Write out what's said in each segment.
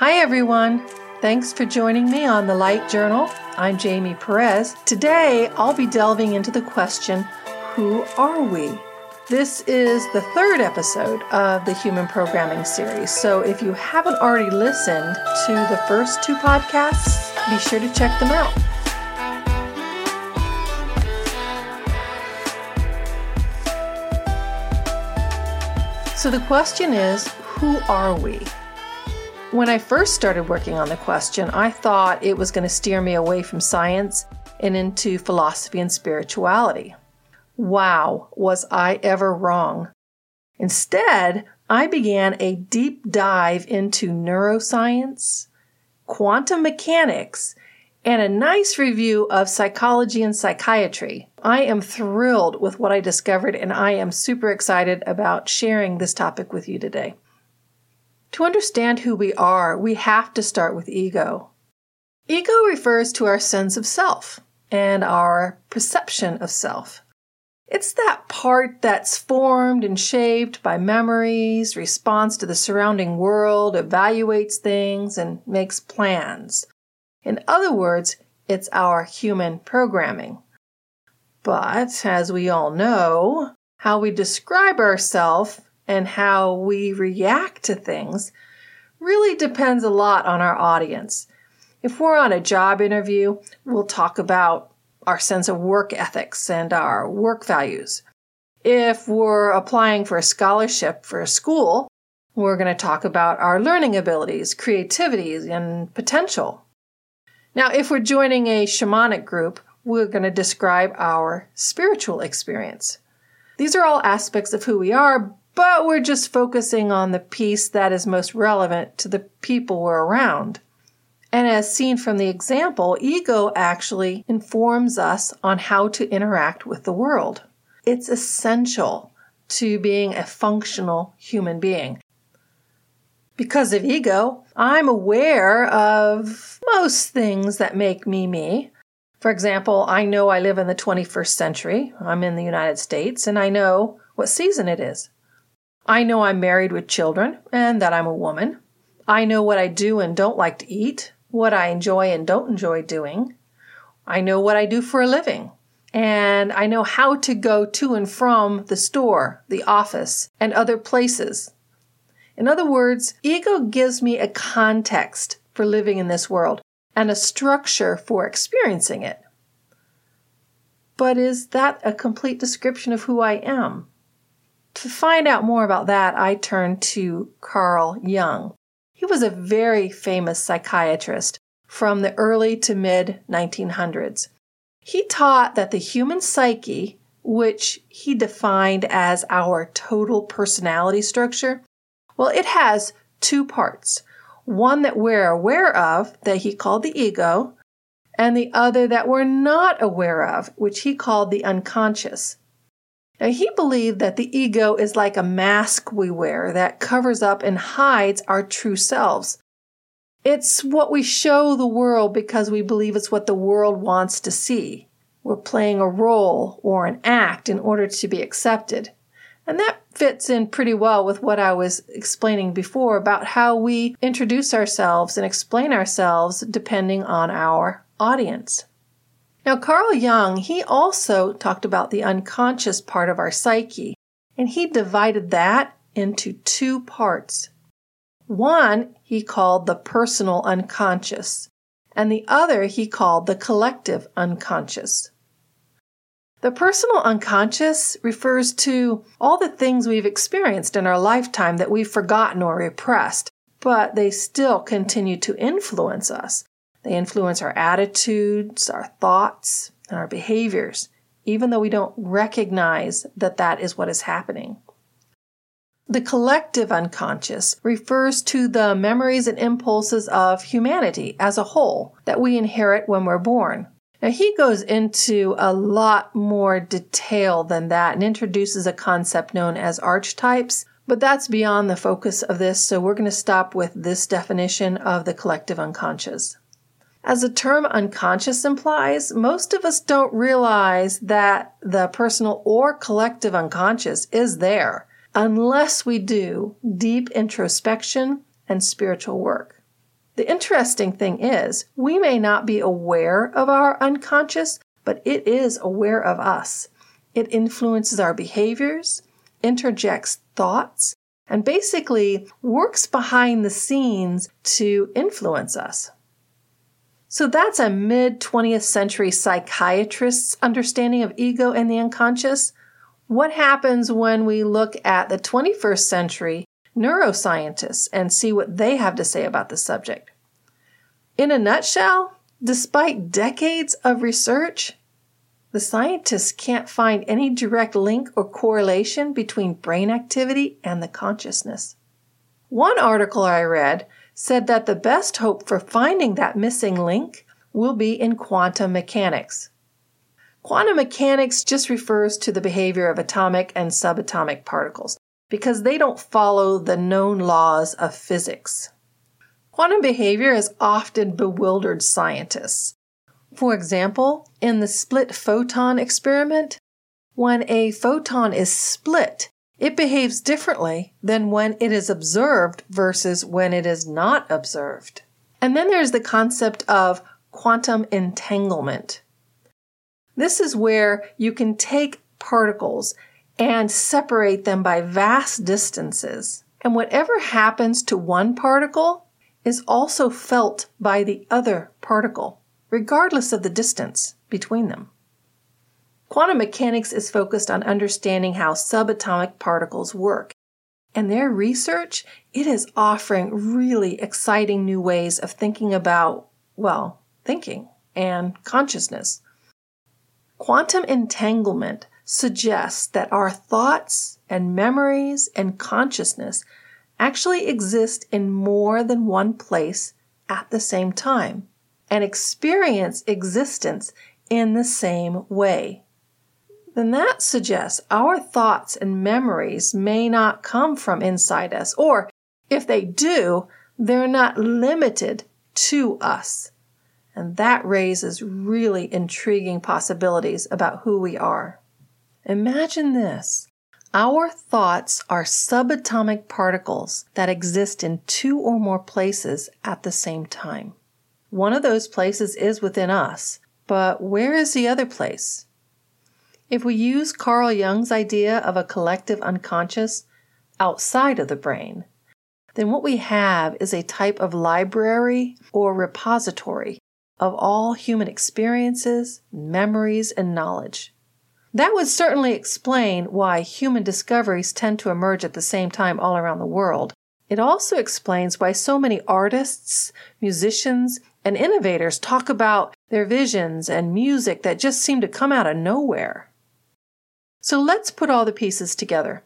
Hi, everyone. Thanks for joining me on the Light Journal. I'm Jamie Perez. Today, I'll be delving into the question Who are we? This is the third episode of the Human Programming series. So if you haven't already listened to the first two podcasts, be sure to check them out. So the question is Who are we? When I first started working on the question, I thought it was going to steer me away from science and into philosophy and spirituality. Wow, was I ever wrong. Instead, I began a deep dive into neuroscience, quantum mechanics, and a nice review of psychology and psychiatry. I am thrilled with what I discovered, and I am super excited about sharing this topic with you today. To understand who we are, we have to start with ego. Ego refers to our sense of self and our perception of self. It's that part that's formed and shaped by memories, responds to the surrounding world, evaluates things, and makes plans. In other words, it's our human programming. But as we all know, how we describe ourselves and how we react to things really depends a lot on our audience. If we're on a job interview, we'll talk about our sense of work ethics and our work values. If we're applying for a scholarship for a school, we're going to talk about our learning abilities, creativity, and potential. Now, if we're joining a shamanic group, we're going to describe our spiritual experience. These are all aspects of who we are, but we're just focusing on the piece that is most relevant to the people we're around. And as seen from the example, ego actually informs us on how to interact with the world. It's essential to being a functional human being. Because of ego, I'm aware of most things that make me me. For example, I know I live in the 21st century. I'm in the United States, and I know what season it is. I know I'm married with children and that I'm a woman. I know what I do and don't like to eat, what I enjoy and don't enjoy doing. I know what I do for a living. And I know how to go to and from the store, the office, and other places. In other words, ego gives me a context for living in this world and a structure for experiencing it. But is that a complete description of who I am? To find out more about that, I turned to Carl Jung. He was a very famous psychiatrist from the early to mid 1900s. He taught that the human psyche, which he defined as our total personality structure, well, it has two parts. One that we're aware of, that he called the ego, and the other that we're not aware of, which he called the unconscious. Now, he believed that the ego is like a mask we wear that covers up and hides our true selves. It's what we show the world because we believe it's what the world wants to see. We're playing a role or an act in order to be accepted. And that fits in pretty well with what I was explaining before about how we introduce ourselves and explain ourselves depending on our audience. Now, Carl Jung, he also talked about the unconscious part of our psyche, and he divided that into two parts. One he called the personal unconscious, and the other he called the collective unconscious. The personal unconscious refers to all the things we've experienced in our lifetime that we've forgotten or repressed, but they still continue to influence us they influence our attitudes, our thoughts, and our behaviors, even though we don't recognize that that is what is happening. The collective unconscious refers to the memories and impulses of humanity as a whole that we inherit when we're born. Now, he goes into a lot more detail than that and introduces a concept known as archetypes, but that's beyond the focus of this, so we're going to stop with this definition of the collective unconscious. As the term unconscious implies, most of us don't realize that the personal or collective unconscious is there unless we do deep introspection and spiritual work. The interesting thing is, we may not be aware of our unconscious, but it is aware of us. It influences our behaviors, interjects thoughts, and basically works behind the scenes to influence us. So that's a mid 20th century psychiatrist's understanding of ego and the unconscious. What happens when we look at the 21st century neuroscientists and see what they have to say about the subject? In a nutshell, despite decades of research, the scientists can't find any direct link or correlation between brain activity and the consciousness. One article I read said that the best hope for finding that missing link will be in quantum mechanics. Quantum mechanics just refers to the behavior of atomic and subatomic particles because they don't follow the known laws of physics. Quantum behavior has often bewildered scientists. For example, in the split photon experiment, when a photon is split, it behaves differently than when it is observed versus when it is not observed. And then there's the concept of quantum entanglement. This is where you can take particles and separate them by vast distances. And whatever happens to one particle is also felt by the other particle, regardless of the distance between them. Quantum mechanics is focused on understanding how subatomic particles work. And their research, it is offering really exciting new ways of thinking about, well, thinking and consciousness. Quantum entanglement suggests that our thoughts and memories and consciousness actually exist in more than one place at the same time and experience existence in the same way then that suggests our thoughts and memories may not come from inside us, or if they do, they're not limited to us. And that raises really intriguing possibilities about who we are. Imagine this. Our thoughts are subatomic particles that exist in two or more places at the same time. One of those places is within us, but where is the other place? If we use Carl Jung's idea of a collective unconscious outside of the brain, then what we have is a type of library or repository of all human experiences, memories, and knowledge. That would certainly explain why human discoveries tend to emerge at the same time all around the world. It also explains why so many artists, musicians, and innovators talk about their visions and music that just seem to come out of nowhere. So let's put all the pieces together.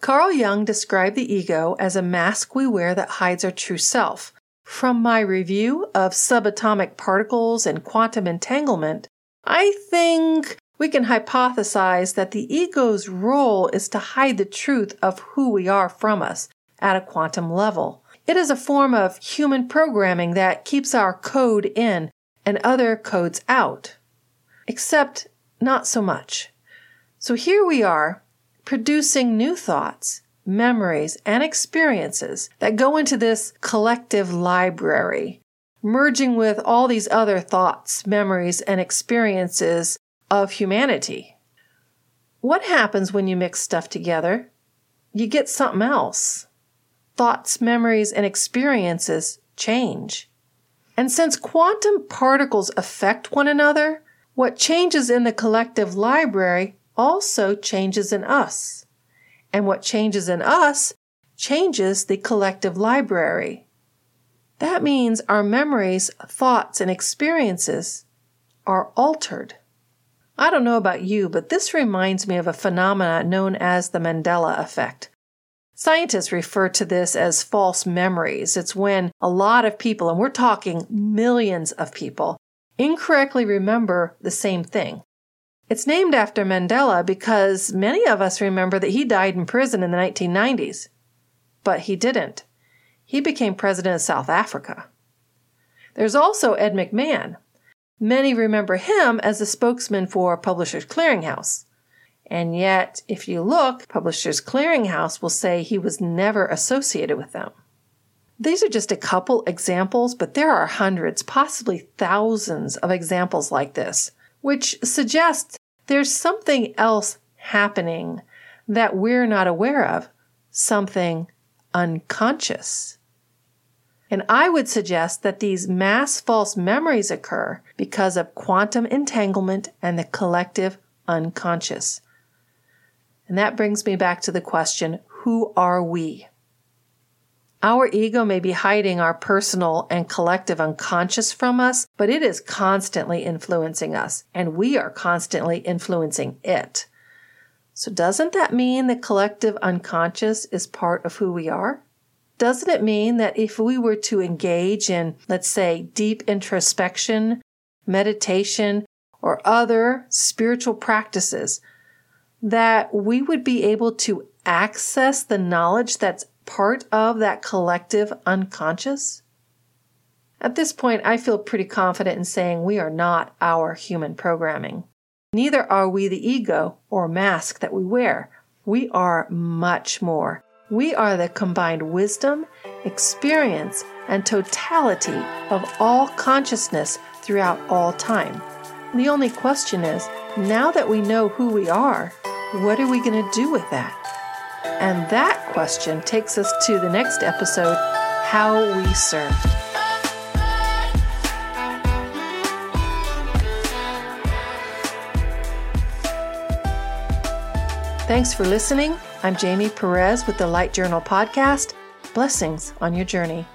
Carl Jung described the ego as a mask we wear that hides our true self. From my review of subatomic particles and quantum entanglement, I think we can hypothesize that the ego's role is to hide the truth of who we are from us at a quantum level. It is a form of human programming that keeps our code in and other codes out. Except not so much. So here we are producing new thoughts, memories, and experiences that go into this collective library, merging with all these other thoughts, memories, and experiences of humanity. What happens when you mix stuff together? You get something else. Thoughts, memories, and experiences change. And since quantum particles affect one another, what changes in the collective library also changes in us. And what changes in us changes the collective library. That means our memories, thoughts, and experiences are altered. I don't know about you, but this reminds me of a phenomenon known as the Mandela effect. Scientists refer to this as false memories. It's when a lot of people, and we're talking millions of people, incorrectly remember the same thing. It's named after Mandela because many of us remember that he died in prison in the 1990s. But he didn't. He became president of South Africa. There's also Ed McMahon. Many remember him as the spokesman for Publishers Clearinghouse. And yet, if you look, Publishers Clearinghouse will say he was never associated with them. These are just a couple examples, but there are hundreds, possibly thousands of examples like this, which suggests there's something else happening that we're not aware of, something unconscious. And I would suggest that these mass false memories occur because of quantum entanglement and the collective unconscious. And that brings me back to the question who are we? Our ego may be hiding our personal and collective unconscious from us, but it is constantly influencing us, and we are constantly influencing it. So, doesn't that mean the collective unconscious is part of who we are? Doesn't it mean that if we were to engage in, let's say, deep introspection, meditation, or other spiritual practices, that we would be able to access the knowledge that's part of that collective unconscious? At this point, I feel pretty confident in saying we are not our human programming. Neither are we the ego or mask that we wear. We are much more. We are the combined wisdom, experience, and totality of all consciousness throughout all time. The only question is now that we know who we are, what are we going to do with that? And that question takes us to the next episode How We Serve. Thanks for listening. I'm Jamie Perez with the Light Journal Podcast. Blessings on your journey.